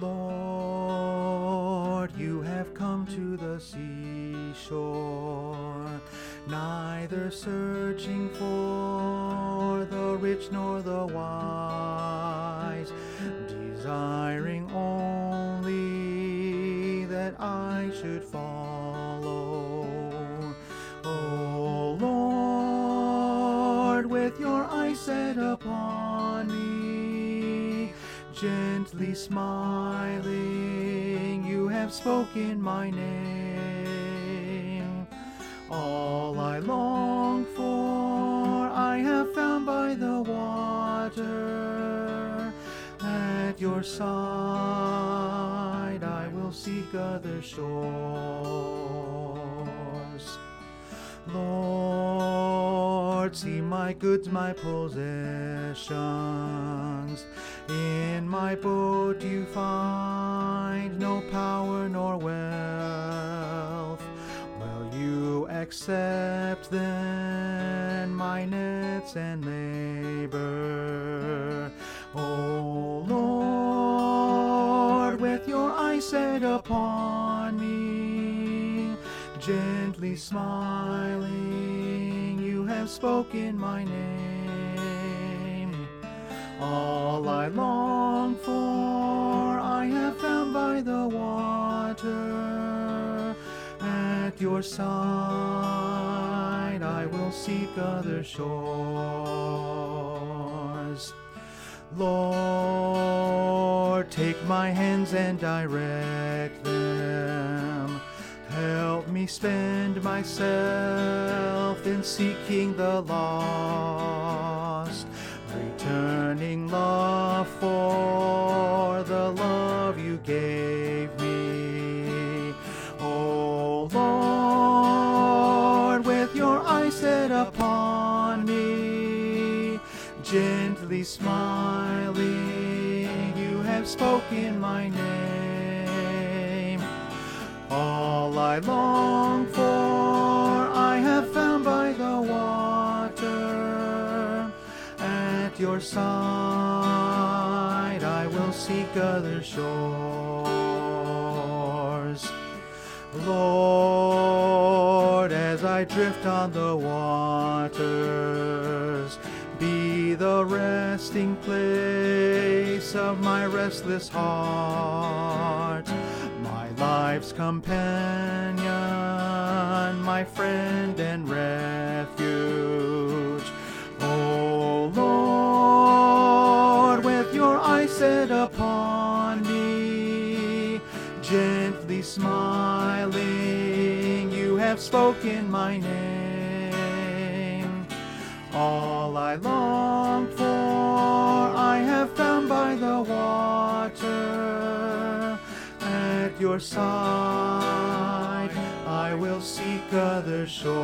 Lord, you have come to the seashore, neither searching for the rich nor the wise, desiring only that I should follow. O Lord, with your eyes set upon me, gently smiling, you have spoken my name. All I long for, I have found by the water. At your side, I will seek other shores. See my goods, my possessions. In my boat you find no power nor wealth. Will you accept then my nets and labor? O Lord, with your eyes set upon me, gently smiling, have spoken my name. All I long for, I have found by the water. At your side, I will seek other shores. Lord, take my hands and direct them. Spend myself in seeking the lost, returning love for the love you gave me. Oh Lord, with your eyes set upon me, gently smiling, you have spoken my name. All I long for, I have found by the water. At your side, I will seek other shores. Lord, as I drift on the waters, be the resting place of my restless heart, life's companion, my friend and refuge. O Lord, with your eyes set upon me, gently smiling, you have spoken my name. All I long your side, I will seek other shores.